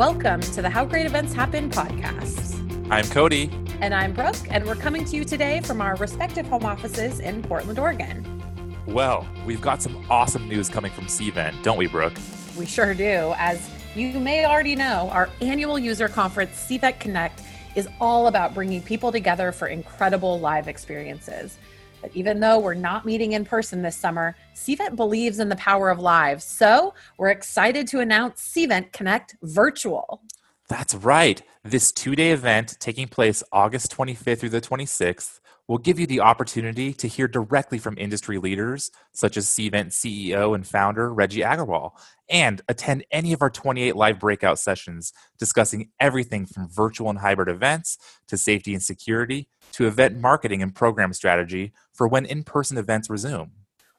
Welcome to the How Great Events Happen podcast. I'm Cody. And I'm Brooke, and we're coming to you today from our respective home offices in Portland, Oregon. Well, we've got some awesome news coming from CVent, don't we, Brooke? We sure do. As you may already know, our annual user conference, CVent Connect, is all about bringing people together for incredible live experiences. But even though we're not meeting in person this summer, CVent believes in the power of live. So we're excited to announce CVent Connect Virtual. That's right. This two day event taking place August 25th through the 26th will give you the opportunity to hear directly from industry leaders such as CVent CEO and founder Reggie Aggarwal and attend any of our 28 live breakout sessions discussing everything from virtual and hybrid events to safety and security to event marketing and program strategy for when in person events resume.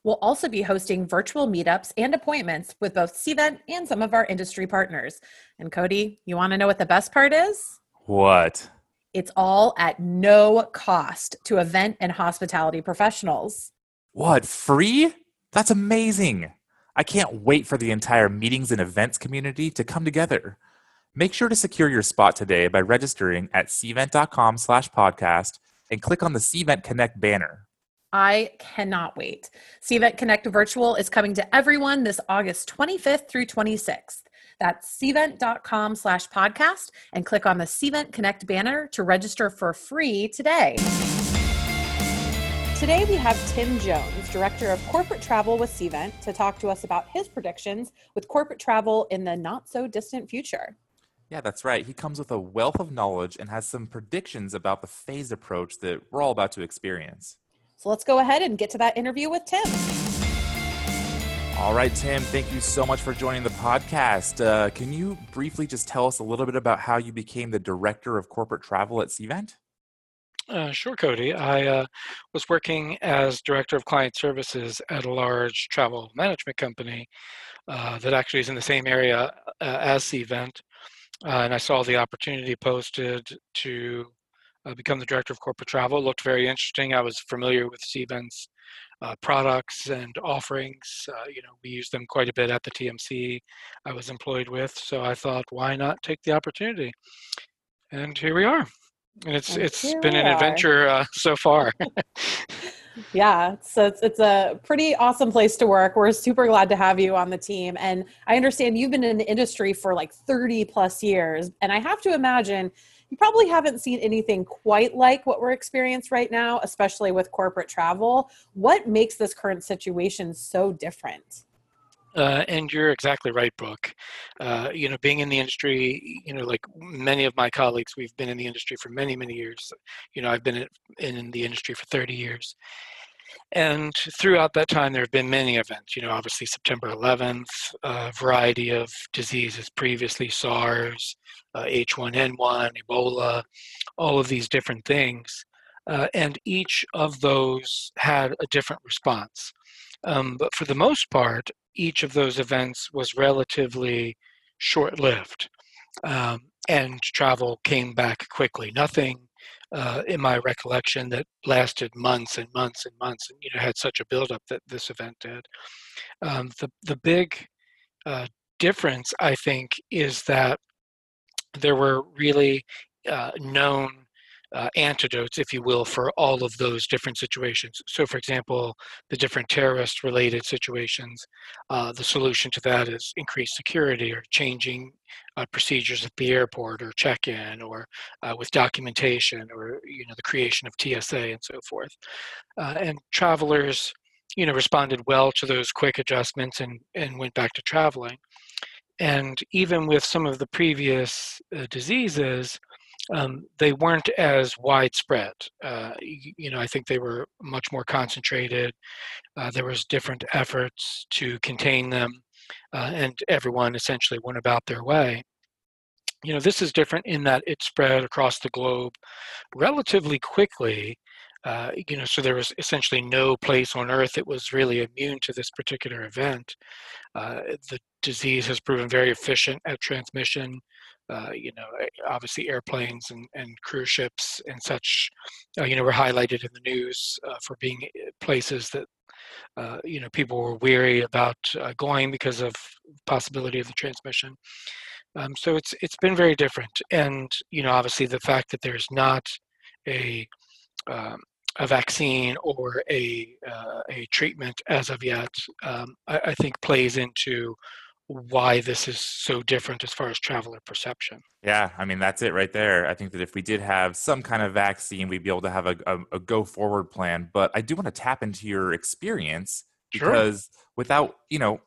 We'll also be hosting virtual meetups and appointments with both CVent and some of our industry partners. And Cody, you want to know what the best part is? What? It's all at no cost to event and hospitality professionals. What, free? That's amazing. I can't wait for the entire meetings and events community to come together. Make sure to secure your spot today by registering at cvent.com slash podcast and click on the CVent Connect banner. I cannot wait. CVent Connect Virtual is coming to everyone this August 25th through 26th. That's cvent.com slash podcast and click on the CVent Connect banner to register for free today. Today we have Tim Jones, Director of Corporate Travel with CVent, to talk to us about his predictions with corporate travel in the not so distant future. Yeah, that's right. He comes with a wealth of knowledge and has some predictions about the phased approach that we're all about to experience. So let's go ahead and get to that interview with Tim. All right, Tim, thank you so much for joining the podcast. Uh, can you briefly just tell us a little bit about how you became the director of corporate travel at CVent? Uh, sure, Cody. I uh, was working as director of client services at a large travel management company uh, that actually is in the same area uh, as CVent uh, and I saw the opportunity posted to uh, become the director of corporate travel. It looked very interesting. I was familiar with CVent's uh, products and offerings. Uh, you know, we use them quite a bit at the TMC I was employed with. So I thought, why not take the opportunity? And here we are. And it's and it's been an adventure uh, so far. yeah so it's, it's a pretty awesome place to work we're super glad to have you on the team and i understand you've been in the industry for like 30 plus years and i have to imagine you probably haven't seen anything quite like what we're experiencing right now especially with corporate travel what makes this current situation so different uh, and you're exactly right, Brooke. Uh, you know, being in the industry, you know, like many of my colleagues, we've been in the industry for many, many years. You know, I've been in the industry for 30 years. And throughout that time, there have been many events. You know, obviously September 11th, a variety of diseases previously, SARS, uh, H1N1, Ebola, all of these different things. Uh, and each of those had a different response. Um, but for the most part, each of those events was relatively short lived um, and travel came back quickly. Nothing uh, in my recollection that lasted months and months and months and you know had such a buildup that this event did. Um, the, the big uh, difference, I think, is that there were really uh, known uh, antidotes, if you will, for all of those different situations. So, for example, the different terrorist related situations, uh, the solution to that is increased security or changing uh, procedures at the airport or check in or uh, with documentation or you know the creation of TSA and so forth. Uh, and travelers you know responded well to those quick adjustments and, and went back to traveling. And even with some of the previous uh, diseases, um, they weren't as widespread. Uh, you, you, know, I think they were much more concentrated. Uh, there was different efforts to contain them, uh, and everyone essentially went about their way. You know, this is different in that it spread across the globe relatively quickly. Uh, you know, so there was essentially no place on Earth that was really immune to this particular event. Uh, the disease has proven very efficient at transmission. Uh, you know, eh, obviously airplanes and, and cruise ships and such, uh, you know, were highlighted in the news uh, for being eh, places that, uh, you know, people were weary about uh, going because of possibility of the transmission. Um, so it's it's been very different, and you know, obviously, the fact that there's not a um, a vaccine or a uh, a treatment as of yet, um, I, I, think plays into why this is so different as far as traveler perception. Yeah, I mean that's it right there. I think that if we did have some kind of vaccine, we'd be able to have a, a, a go forward plan. But I do want to tap into your experience because sure. without you know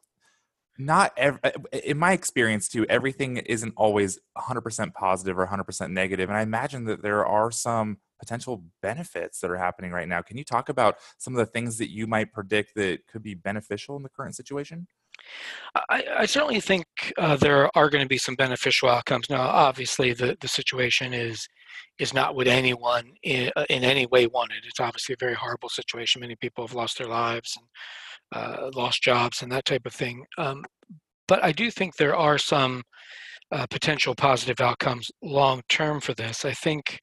not ev- uh, in my experience too everything isn't always 100% positive or 100% negative and i imagine that there are some potential benefits that are happening right now can you talk about some of the things that you might predict that could be beneficial in the current situation I, I certainly think uh, there are going to be some beneficial outcomes. Now, obviously, the, the situation is is not what anyone in, uh, in any way wanted. It's obviously a very horrible situation. Many people have lost their lives and uh, lost jobs and that type of thing. Um, but I do think there are some uh, potential positive outcomes long term for this. I think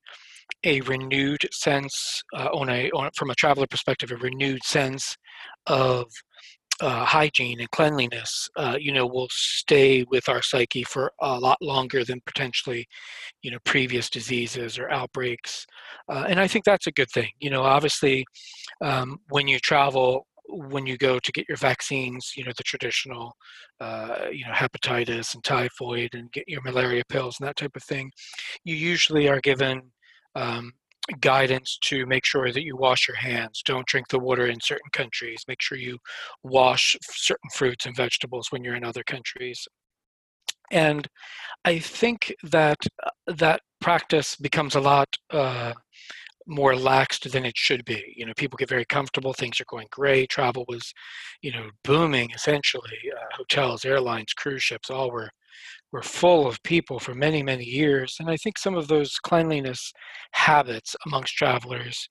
a renewed sense uh, on a on, from a traveler perspective, a renewed sense of uh, hygiene and cleanliness, uh, you know, will stay with our psyche for a lot longer than potentially, you know, previous diseases or outbreaks. Uh, and I think that's a good thing. You know, obviously, um, when you travel, when you go to get your vaccines, you know, the traditional, uh, you know, hepatitis and typhoid and get your malaria pills and that type of thing, you usually are given um, guidance to make sure that you wash your hands. Don't drink the water in certain countries. Make sure you wash certain fruits and vegetables when you're in other countries. And I think that uh, that practice becomes a lot uh, more laxed than it should be. You know, people get very comfortable. Things are going great. Travel was, you know, booming essentially. Uh, hotels, airlines, cruise ships, all were were full of people for many, many years. And I think some of those cleanliness habits amongst travelers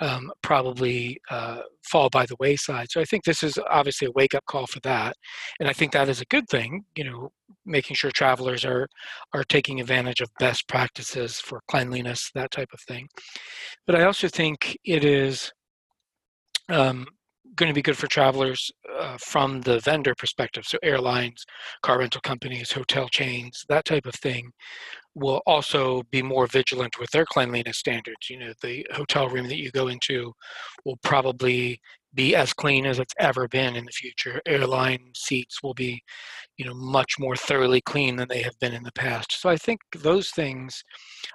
um, probably uh, fall by the wayside. So I think this is obviously a wake up call for that. And I think that is a good thing, you know, making sure travelers are, are taking advantage of best practices for cleanliness, that type of thing. But I also think it is um, going to be good for travelers uh, from the vendor perspective. So airlines, car rental companies, hotel chains, that type of thing will also be more vigilant with their cleanliness standards. You know, the hotel room that you go into will probably be as clean as it's ever been in the future. Airline seats will be, you know, much more thoroughly clean than they have been in the past. So I think those things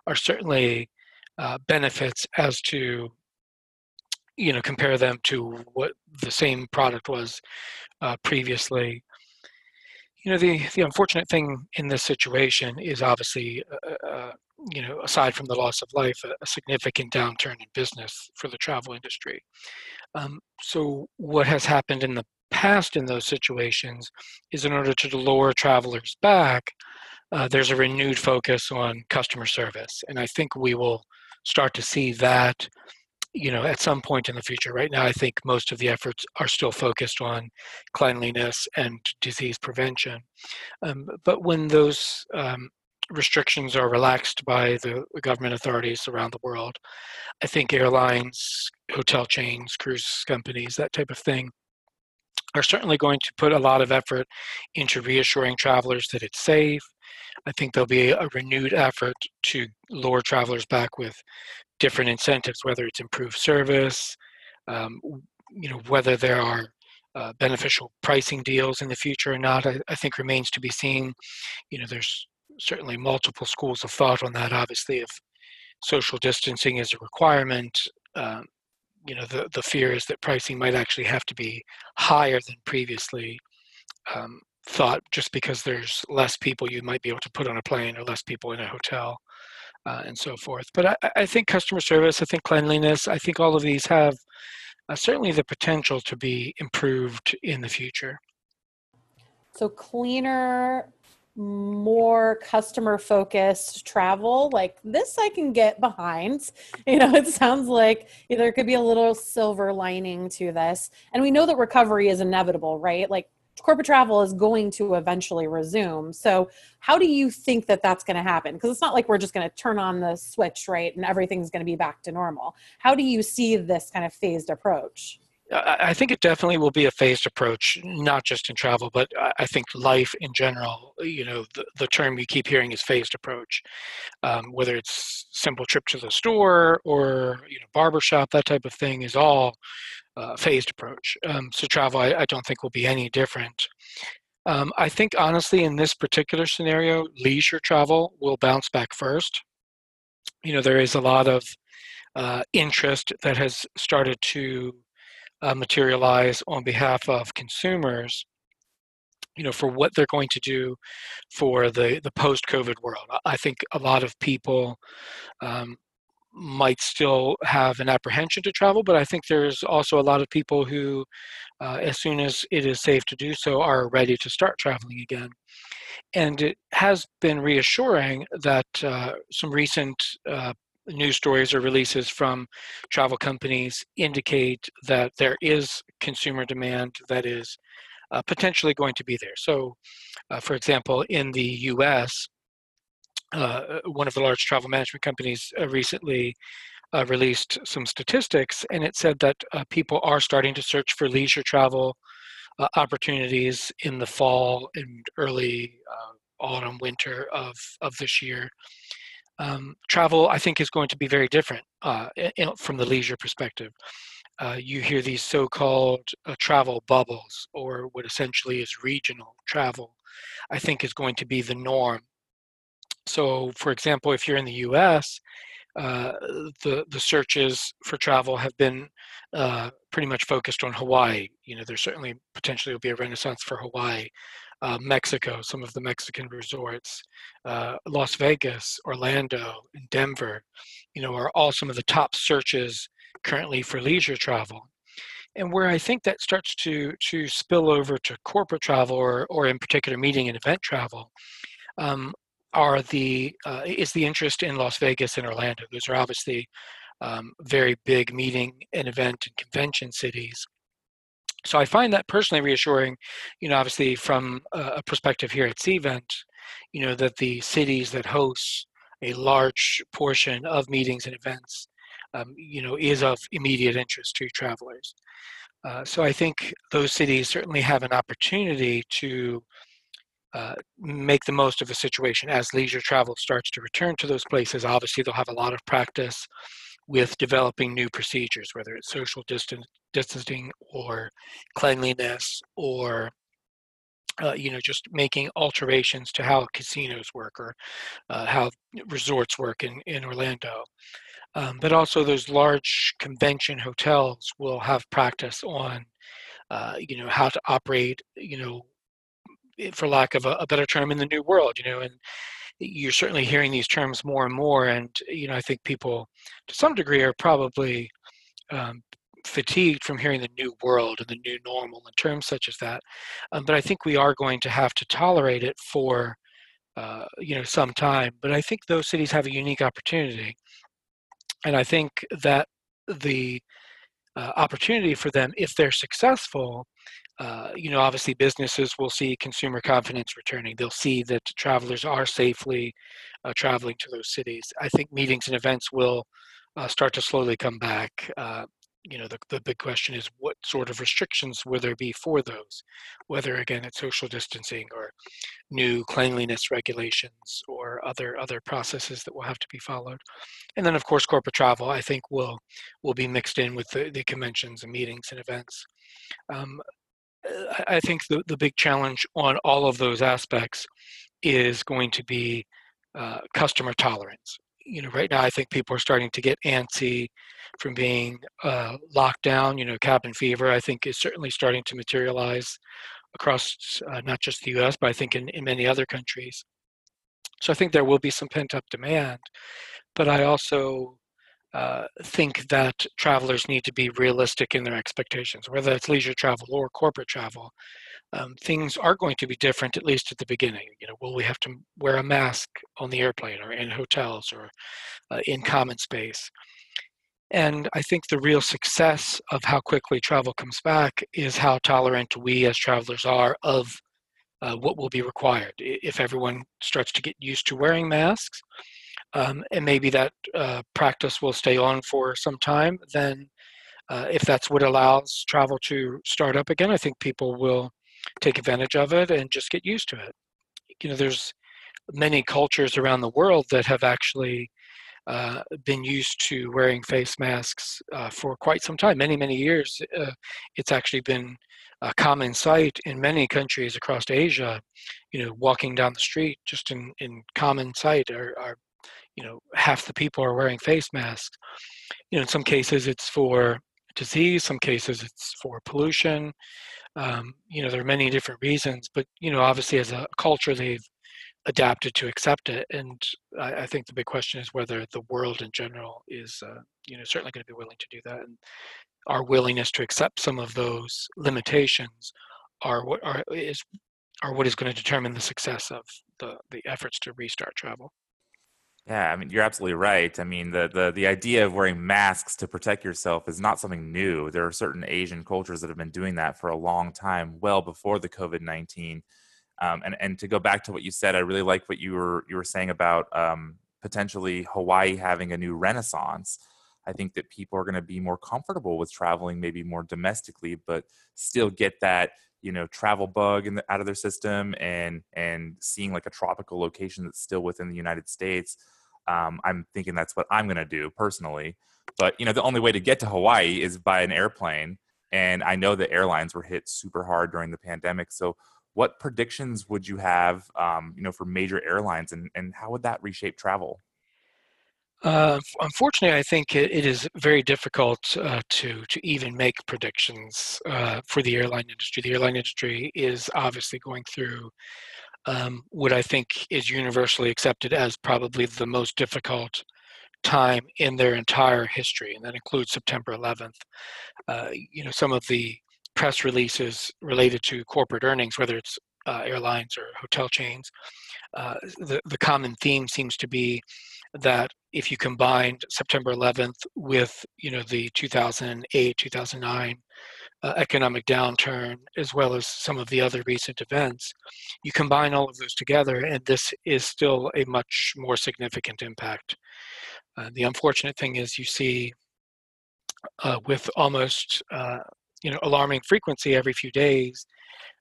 are certainly uh, benefits as to you know compare them to what the same product was uh, previously. You know the the unfortunate thing in this situation is obviously uh, uh, uh, you know aside from the loss of life a, a significant downturn in business for the travel industry. Um, so what has happened in the past in those situations is in order to lure travelers back uh, there's a renewed focus on customer service and i think we will start to see that you know, at some point in the future. Right now, I think most of the efforts are still focused on cleanliness and disease prevention. Um, but when those um, restrictions are relaxed by the government authorities around the world, I think airlines, hotel chains, cruise companies, that type of thing, are certainly going to put a lot of effort into reassuring travelers that it's safe. I think there'll be a renewed effort to lure travelers back with different incentives, whether it's improved service, um, you know, whether there are uh, beneficial pricing deals in the future or not, I, I, think remains to be seen. You know, there's certainly multiple schools of thought on that. Obviously, if social distancing is a requirement, um, you know, the, the fear is that pricing might actually have to be higher than previously um, thought just because there's less people you might be able to put on a plane or less people in a hotel uh, and so forth. But I, I, think customer service, I think cleanliness, I think all of these have uh, certainly the potential to be improved in the future. So cleaner, more customer focused travel like this i can get behind you know it sounds like there could be a little silver lining to this and we know that recovery is inevitable right like corporate travel is going to eventually resume. So, how do you think that that's going to happen? Because it's not like we're just going to turn on the switch, right, and everything's going to be back to normal. How do you see this kind of phased approach? I think it definitely will be a phased approach, not just in travel, but I think life in general. You know, the, the term you keep hearing is phased approach, um, whether it's simple trip to the store or you know barbershop, that type of thing is all uh, phased approach. Um, so travel, I, I, don't think will be any different. Um, I think honestly, in this particular scenario, leisure travel will bounce back first. You know, there is a lot of uh, interest that has started to uh, materialize on behalf of consumers you know for what they're going to do for the the post covid world i think a lot of people um, might still have an apprehension to travel but i think there's also a lot of people who uh, as soon as it is safe to do so are ready to start traveling again and it has been reassuring that uh, some recent uh, news stories or releases from travel companies indicate that there is consumer demand that is uh, potentially going to be there. So, uh, for example, in the US, uh, one of the large travel management companies uh, recently uh, released some statistics, and it said that uh, people are starting to search for leisure travel opportunities in the fall and early autumn, winter of, of this year um, travel, I think, is going to be very different uh, in, from the leisure perspective. Uh, you hear these so-called uh, travel bubbles, or what essentially is regional travel. I think is going to be the norm. So, for example, if you're in the U.S., uh, the the searches for travel have been uh, pretty much focused on Hawaii. You know, there certainly potentially will be a renaissance for Hawaii uh, Mexico, some of the Mexican resorts, uh, Las Vegas, Orlando, and Denver, you know, are all some of the top searches currently for leisure travel. And where I think that starts to to spill over to corporate travel, or or in particular meeting and event travel, um, are the uh, is the interest in Las Vegas and Orlando. Those are obviously um, very big meeting and event and convention cities so I find that personally reassuring, you know, obviously from a perspective here at Cvent, you know, that the cities that host a large portion of meetings and events, um, you know, is of immediate interest to travelers. Uh, so I think those cities certainly have an opportunity to uh, make the most of a situation as leisure travel starts to return to those places. Obviously, they'll have a lot of practice with developing new procedures, whether it's social distance, distancing or cleanliness or uh, you know just making alterations to how casinos work or uh, how resorts work in, in Orlando. Um, but also those large convention hotels will have practice on uh, you know how to operate you know for lack of a, a better term in the new world you know and you're certainly hearing these terms more and more and you know i think people to some degree are probably um, fatigued from hearing the new world and the new normal and terms such as that um, but i think we are going to have to tolerate it for uh, you know some time but i think those cities have a unique opportunity and i think that the uh, opportunity for them if they're successful uh, you know, obviously businesses will see consumer confidence returning. They'll see that travelers are safely uh, traveling to those cities. I think meetings and events will uh, start to slowly come back. Uh, you know, the, the big question is what sort of restrictions will there be for those? Whether again it's social distancing or new cleanliness regulations or other other processes that will have to be followed. And then of course corporate travel I think will will be mixed in with the, the conventions and meetings and events. Um, I think the, the big challenge on all of those aspects is going to be uh, customer tolerance. You know, right now I think people are starting to get antsy from being uh, locked down. You know, cabin fever I think is certainly starting to materialize across uh, not just the U.S. but I think in, in many other countries. So I think there will be some pent up demand, but I also uh, think that travelers need to be realistic in their expectations, whether it's leisure travel or corporate travel. Um, things are going to be different, at least at the beginning. You know, will we have to wear a mask on the airplane or in hotels or uh, in common space? And I think the real success of how quickly travel comes back is how tolerant we as travelers are of uh, what will be required. If everyone starts to get used to wearing masks, um, and maybe that uh, practice will stay on for some time, then uh, if that's what allows travel to start up again, I think people will take advantage of it and just get used to it. You know, there's many cultures around the world that have actually uh, been used to wearing face masks uh, for quite some time, many, many years. Uh, it's actually been a common sight in many countries across Asia. You know, walking down the street, just in, in common sight, are, are you know half the people are wearing face masks. You know, in some cases it's for disease, some cases it's for pollution. Um, you know, there are many different reasons, but you know, obviously as a culture they've adapted to accept it. And I, I, think the big question is whether the world in general is, uh, you know, certainly going to be willing to do that. And our willingness to accept some of those limitations are what are is are what is going to determine the success of the the efforts to restart travel. Yeah, I mean you're absolutely right. I mean the the the idea of wearing masks to protect yourself is not something new. There are certain Asian cultures that have been doing that for a long time, well before the COVID nineteen um, and and to go back to what you said, I really like what you were you were saying about um, potentially Hawaii having a new renaissance. I think that people are going to be more comfortable with traveling, maybe more domestically, but still get that you know travel bug in the, out of their system and and seeing like a tropical location that's still within the United States. Um, I'm thinking that's what I'm going to do personally. But you know, the only way to get to Hawaii is by an airplane, and I know the airlines were hit super hard during the pandemic. So what predictions would you have, um, you know, for major airlines, and and how would that reshape travel? Uh, unfortunately, I think it, it is very difficult uh, to to even make predictions uh, for the airline industry. The airline industry is obviously going through um, what I think is universally accepted as probably the most difficult time in their entire history, and that includes September 11th. Uh, you know, some of the press releases related to corporate earnings, whether it's uh, airlines or hotel chains, uh, the, the common theme seems to be that if you combined September 11th with you know the 2008 2009 uh, economic downturn as well as some of the other recent events, you combine all of those together, and this is still a much more significant impact. Uh, the unfortunate thing is you see uh, with almost uh, you know alarming frequency every few days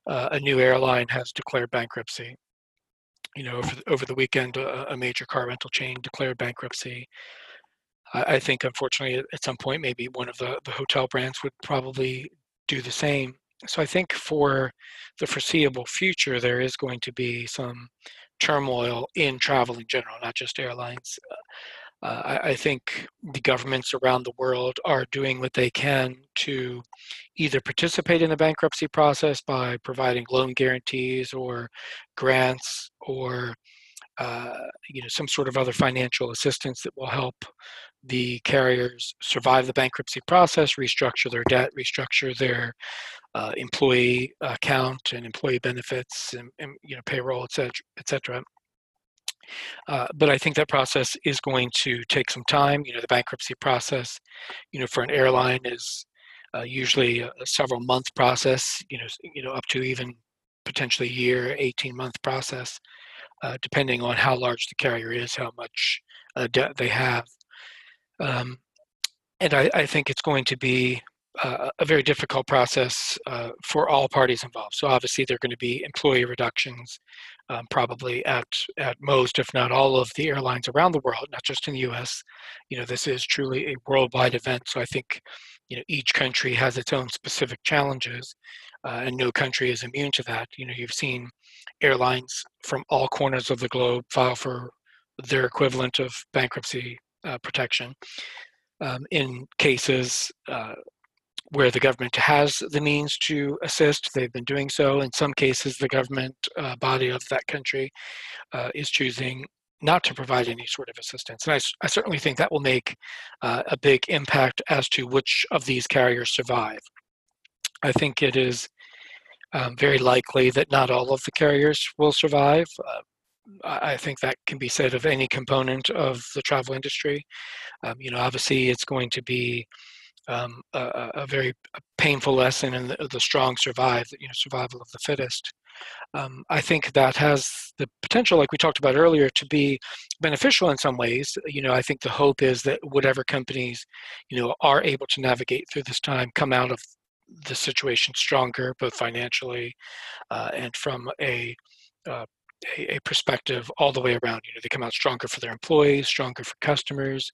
uh, a new airline has declared bankruptcy you know over the, over the weekend a, a major car rental chain declared bankruptcy. I, I, think unfortunately at some point maybe one of the, the hotel brands would probably do the same. So i think for the foreseeable future there is going to be some turmoil in travel in general not just airlines uh, I, I, think the governments around the world are doing what they can to either participate in the bankruptcy process by providing loan guarantees or grants or uh, you know some sort of other financial assistance that will help the carriers survive the bankruptcy process, restructure their debt, restructure their uh, employee account and employee benefits, and, and you know payroll, et cetera, et cetera. Uh, but I think that process is going to take some time. You know, the bankruptcy process, you know, for an airline is uh, usually a, several month process. You know, you know, up to even potentially a year, 18 month process, uh, depending on how large the carrier is, how much uh, debt they have. Um, and I, I, think it's going to be uh, a very difficult process uh, for all parties involved. So obviously there are going to be employee reductions, um, probably at at most, if not all, of the airlines around the world, not just in the U.S. You know, this is truly a worldwide event. So I think, you know, each country has its own specific challenges, uh, and no country is immune to that. You know, you've seen airlines from all corners of the globe file for their equivalent of bankruptcy uh, protection. Um, in cases uh, where the government has the means to assist, they've been doing so. In some cases, the government uh, body of that country uh, is choosing not to provide any sort of assistance. And I, I certainly think that will make uh, a big impact as to which of these carriers survive. I think it is um, very likely that not all of the carriers will survive. Uh, I think that can be said of any component of the travel industry. Um, you know, obviously, it's going to be um, a, a, very painful lesson in the, the, strong survive, you know, survival of the fittest. Um, I think that has the potential, like we talked about earlier, to be beneficial in some ways. You know, I think the hope is that whatever companies, you know, are able to navigate through this time, come out of the situation stronger, both financially uh, and from a, uh, a, a perspective all the way around. You know, they come out stronger for their employees, stronger for customers,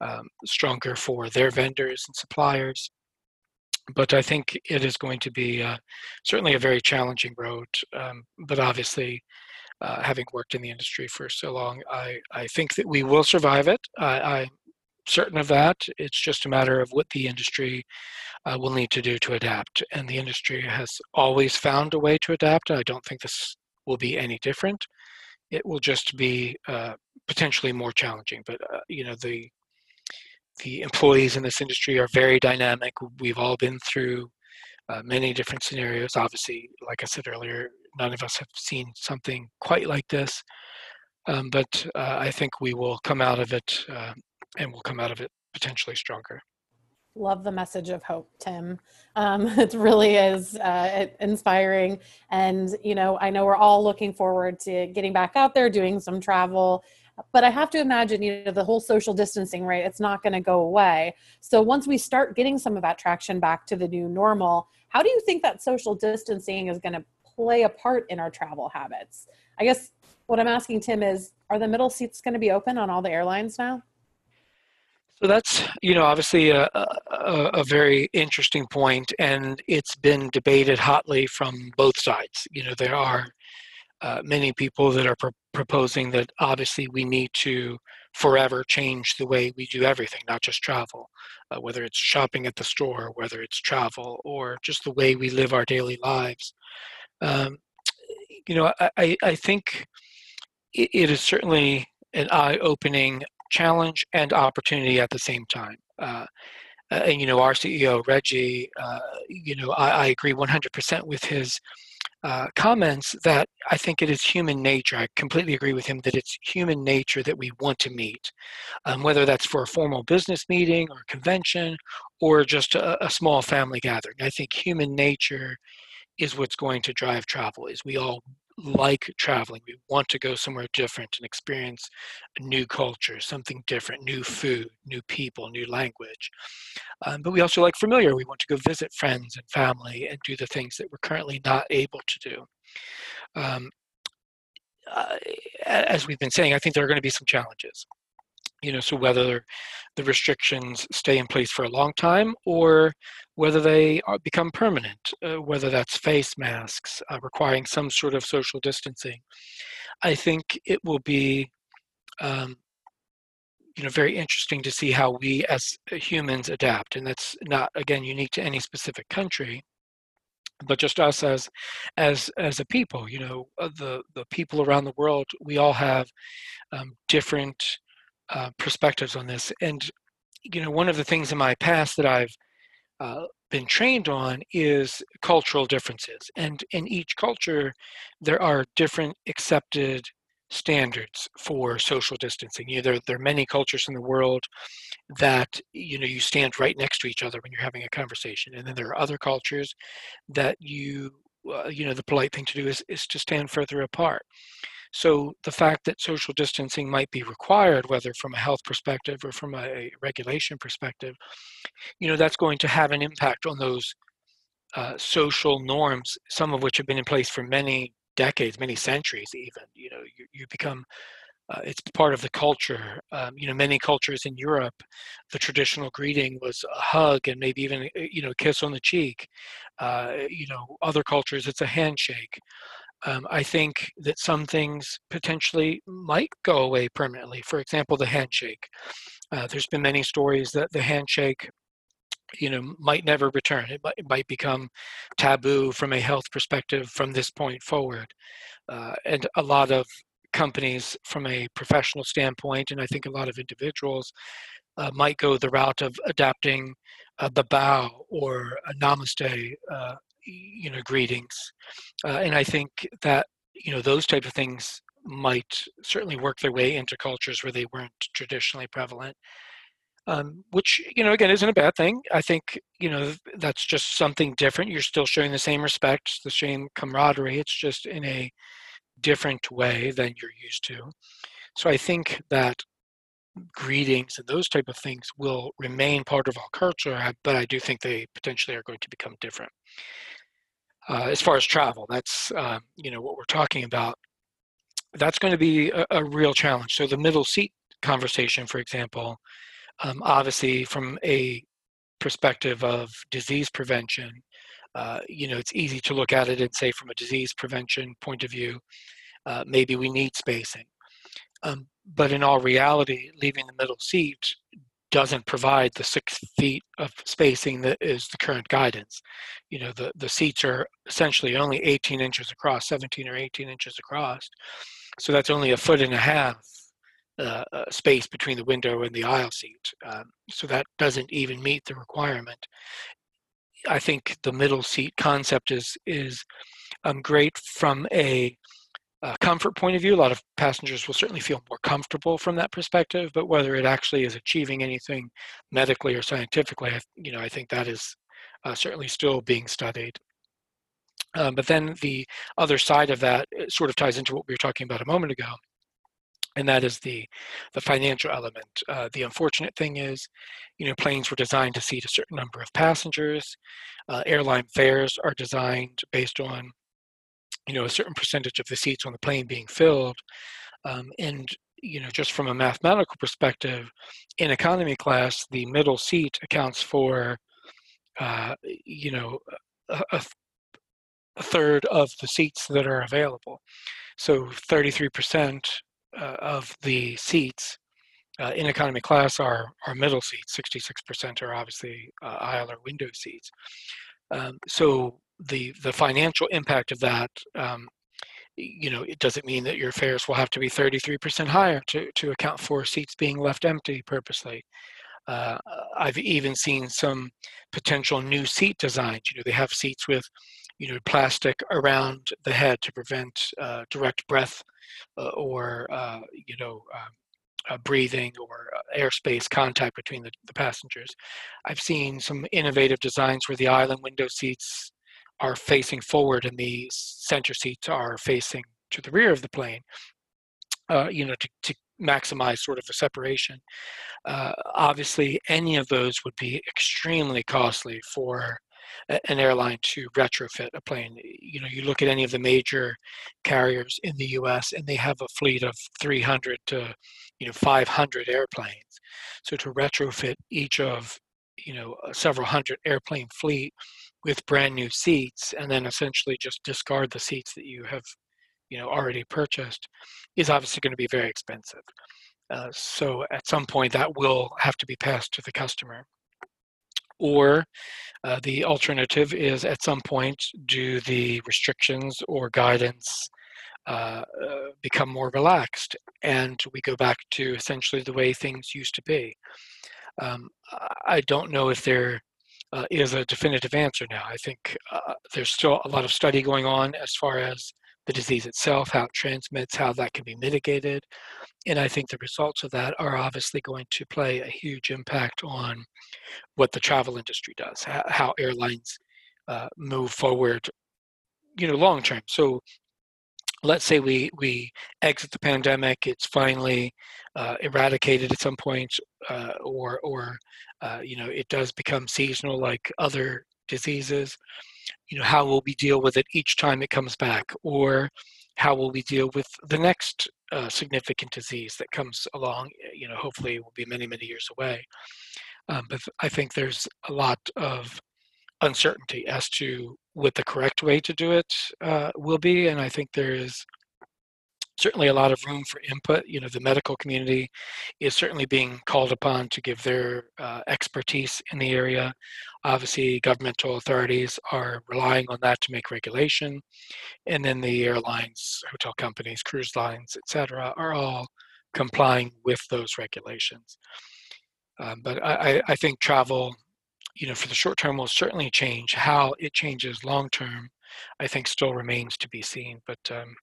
um, stronger for their vendors and suppliers but I think it is going to be uh, certainly a very challenging road. Um, but obviously, uh, having worked in the industry for so long, I, I think that we will survive it. I, am certain of that. It's just a matter of what the industry uh, will need to do to adapt. And the industry has always found a way to adapt. I don't think this will be any different. It will just be uh, potentially more challenging. But uh, you know the the employees in this industry are very dynamic. We've all been through uh, many different scenarios. Obviously, like I said earlier, none of us have seen something quite like this. Um, but uh, I think we will come out of it uh, and we'll come out of it potentially stronger. Love the message of hope, Tim. Um, it really is uh, inspiring. And, you know, I know we're all looking forward to getting back out there, doing some travel but i have to imagine you know the whole social distancing right it's not going to go away so once we start getting some of that traction back to the new normal how do you think that social distancing is going to play a part in our travel habits i guess what i'm asking tim is are the middle seats going to be open on all the airlines now so that's you know obviously a, a, a, very interesting point, and it's been debated hotly from both sides. You know there are uh, many people that are pro- proposing that obviously we need to forever change the way we do everything, not just travel, uh, whether it's shopping at the store, whether it's travel, or just the way we live our daily lives. Um, you know, I, I think it, is certainly an eye opening challenge and opportunity at the same time. Uh, and you know, our CEO Reggie, uh, you know, I, I agree 100% with his uh, comments that I think it is human nature. I completely agree with him that it's human nature that we want to meet, um, whether that's for a formal business meeting or convention or just a, a small family gathering. I think human nature is what's going to drive travel. Is we all like traveling. We want to go somewhere different and experience a new culture, something different, new food, new people, new language. Um, but we also like familiar. We want to go visit friends and family and do the things that we're currently not able to do. Um, uh, as we've been saying, I think there are going to be some challenges you know so whether the restrictions stay in place for a long time or whether they are, become permanent uh, whether that's face masks uh, requiring some sort of social distancing i think it will be um, you know very interesting to see how we as humans adapt and that's not again unique to any specific country but just us as as as a people you know uh, the the people around the world we all have um, different uh, perspectives on this. And you know, one of the things in my past that I've uh, been trained on is cultural differences, and in each culture, there are different accepted standards for social distancing. You know, there, there are many cultures in the world that you know you stand right next to each other when you're having a conversation, and then there are other cultures that you uh, you know the polite thing to do is is to stand further apart. So the fact that social distancing might be required, whether from a health perspective or from a regulation perspective, you know, that's going to have an impact on those uh, social norms, some of which have been in place for many decades, many centuries even. You know, you, you become uh, it's part of the culture. Um, you know, many cultures in Europe, the traditional greeting was a hug and maybe even uh, you know, kiss on the cheek. Uh, you know, other cultures it's a handshake. Um, I think that some things potentially might go away permanently. For example, the handshake. Uh, there's been many stories that the handshake, you know, might never return. It might, it might become taboo from a health perspective from this point forward. Uh, and a lot of companies, from a professional standpoint, and I think a lot of individuals, uh, might go the route of adapting uh, the bow or a namaste uh, you know greetings uh, and i think that you know those type of things might certainly work their way into cultures where they weren't traditionally prevalent um, which you know again isn't a bad thing. I think you know that's just something different. You're still showing the same respect, the same camaraderie. It's just in a different way than you're used to. So I think that greetings and those type of things will remain part of our culture, but I do think they potentially are going to become different. Uh, as far as travel, that's uh, you know what we're talking about. That's going to be a, a, real challenge. So the middle seat conversation, for example, um, obviously from a perspective of disease prevention, uh, you know it's easy to look at it and say from a disease prevention point of view, uh, maybe we need spacing. Um, but in all reality, leaving the middle seat doesn't provide the six feet of spacing that is the current guidance. You know, the, the seats are essentially only 18 inches across, 17 or 18 inches across. So that's only a foot and a half uh, uh, space between the window and the aisle seat. Um, so that doesn't even meet the requirement. I think the middle seat concept is is um, great from a uh, comfort point of view, a lot of passengers will certainly feel more comfortable from that perspective. But whether it actually is achieving anything medically or scientifically, I, you know, I think that is uh, certainly still being studied. Um, but then the other side of that sort of ties into what we were talking about a moment ago, and that is the the financial element. Uh, the unfortunate thing is, you know, planes were designed to seat a certain number of passengers. Uh, airline fares are designed based on you know a certain percentage of the seats on the plane being filled um, and you know just from a mathematical perspective in economy class the middle seat accounts for uh, you know a, a, third of the seats that are available. So 33% uh, of the seats uh, in economy class are, are middle seats 66% are obviously uh, aisle or window seats. Um, so the the financial impact of that um, you know it doesn't mean that your fares will have to be 33% higher to, to account for seats being left empty purposely uh, i've even seen some potential new seat designs you know they have seats with you know plastic around the head to prevent uh, direct breath uh, or uh, you know um, uh, breathing or uh, airspace contact between the, the passengers. I've seen some innovative designs where the island window seats are facing forward and the center seats are facing to the rear of the plane, uh, you know, to, to maximize sort of a separation. Uh, obviously, any of those would be extremely costly for an airline to retrofit a plane. You know, you look at any of the major carriers in the U.S. and they have a fleet of 300 to, you know, 500 airplanes. So to retrofit each of, you know, several hundred airplane fleet with brand new seats and then essentially just discard the seats that you have you know already purchased is obviously going to be very expensive. Uh, so at some point that will have to be passed to the customer. Or uh, the alternative is at some point do the restrictions or guidance uh, uh become more relaxed and we go back to essentially the way things used to be. Um, i don't know if there uh, is a definitive answer now. I think uh, there's still a lot of study going on as far as the disease itself, how it transmits, how that can be mitigated. And I think the results of that are obviously going to play a huge impact on what the travel industry does, how airlines uh, move forward, you know, long term. So let's say we we exit the pandemic it's finally uh, eradicated at some point uh, or or uh, you know it does become seasonal like other diseases you know how will we deal with it each time it comes back? Or how will we deal with the next uh, significant disease that comes along you know hopefully it will be many many years away. Um, but i think there's a lot of uncertainty as to what the correct way to do it uh, will be. And I think there is certainly a lot of room for input. You know, the medical community is certainly being called upon to give their uh, expertise in the area. Obviously, governmental authorities are relying on that to make regulation. And then the airlines, hotel companies, cruise lines, et cetera, are all complying with those regulations. Um, but I, I think travel you know, for the short term will certainly change. How it changes long term, I think, still remains to be seen. But um,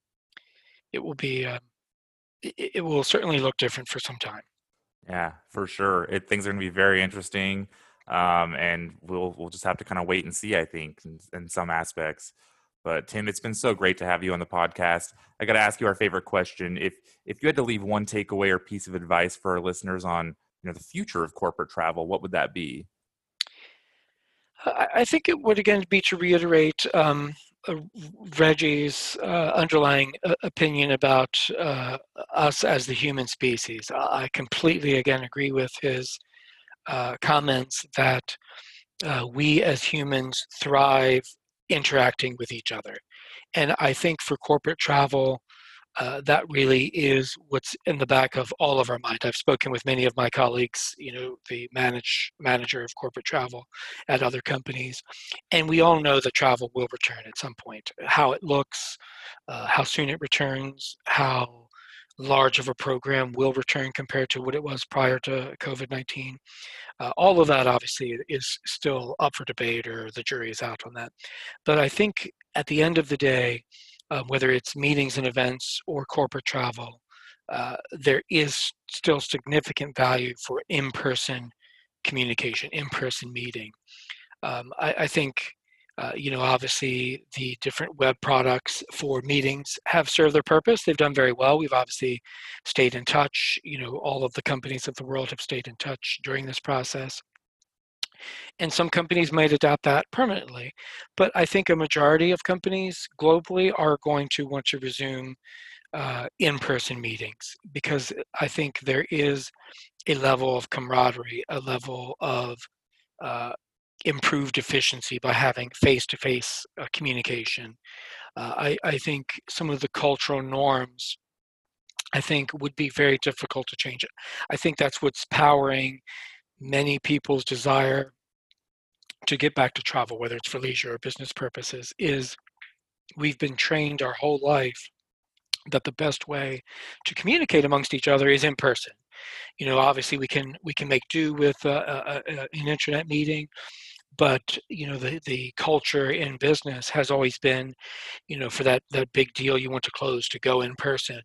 it will be, uh, it, it will certainly look different for some time. Yeah, for sure. It, things are going to be very interesting, um, and we'll we'll just have to kind of wait and see. I think in, in some aspects. But Tim, it's been so great to have you on the podcast. I got to ask you our favorite question. If if you had to leave one takeaway or piece of advice for our listeners on you know the future of corporate travel, what would that be? I think it would again be to reiterate um, uh, Reggie's uh, underlying uh, opinion about uh, us as the human species. I completely again agree with his uh, comments that uh, we as humans thrive interacting with each other. And I think for corporate travel, uh, that really is what's in the back of all of our mind. I've spoken with many of my colleagues, you know, the manage manager of corporate travel at other companies, and we all know that travel will return at some point. How it looks, uh, how soon it returns, how large of a program will return compared to what it was prior to COVID 19. Uh, all of that obviously is still up for debate or the jury is out on that. But I think at the end of the day, uh, whether it's meetings and events or corporate travel, uh, there is still significant value for in-person communication, in-person meeting. Um, I, I, think, uh, you know, obviously the different web products for meetings have served their purpose. They've done very well. We've obviously stayed in touch. You know, all of the companies of the world have stayed in touch during this process. And some companies might adopt that permanently. But I think a majority of companies globally are going to want to resume uh, in person meetings because I think there is a level of camaraderie, a level of uh, improved efficiency by having face to face communication. Uh, I, I think some of the cultural norms I think would be very difficult to change it. I think that's what's powering many people's desire to get back to travel, whether it's for leisure or business purposes, is we've been trained our whole life that the best way to communicate amongst each other is in person. You know, obviously we can we can make do with uh, uh, uh, an internet meeting, but you know the the culture in business has always been, you know, for that that big deal you want to close to go in person.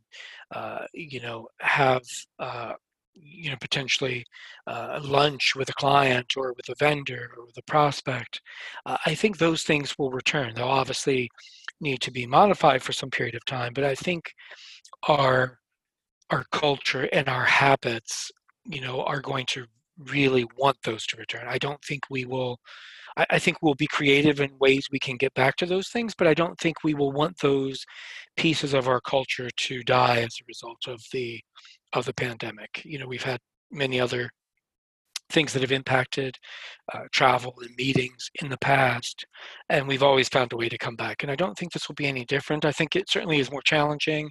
Uh, you know, have uh, you know potentially uh, lunch with a client or with a vendor or with a prospect uh, i think those things will return. They'll obviously need to be modified for some period of time but i think our our culture and our habits you know are going to really want those to return i don't think we will I, I think we'll be creative in ways we can get back to those things but i don't think we will want those pieces of our culture to die as a result of the of the pandemic. You know, we've had many other things that have impacted uh, travel and meetings in the past, and we've always found a way to come back. And I don't think this will be any different. I think it certainly is more challenging,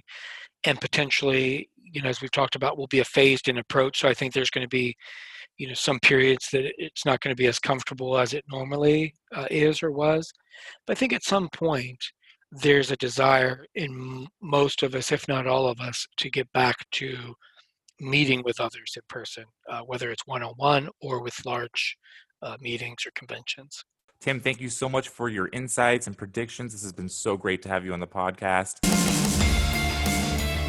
and potentially, you know, as we've talked about, will be a phased-in approach. So I think there's going to be, you know, some periods that it's not going to be as comfortable as it normally uh, is or was. But I think at some point, there's a desire in most of us, if not all of us, to get back to meeting with others in person, uh, whether it's one on one or with large uh, meetings or conventions. Tim, thank you so much for your insights and predictions. This has been so great to have you on the podcast.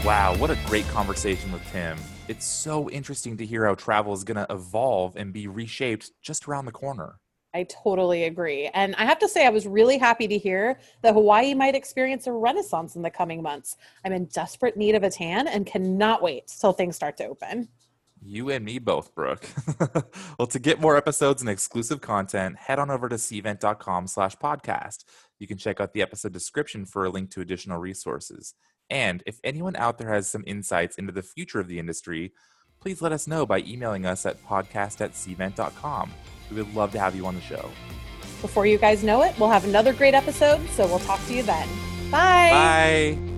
Wow, what a great conversation with Tim. It's so interesting to hear how travel is going to evolve and be reshaped just around the corner. I totally agree. And I have to say, I was really happy to hear that Hawaii might experience a renaissance in the coming months. I'm in desperate need of a tan and cannot wait till things start to open. You and me both, Brooke. well, to get more episodes and exclusive content, head on over to cvent.com slash podcast. You can check out the episode description for a link to additional resources. And if anyone out there has some insights into the future of the industry, please let us know by emailing us at podcast at cvent.com. We would love to have you on the show. Before you guys know it, we'll have another great episode, so we'll talk to you then. Bye. Bye.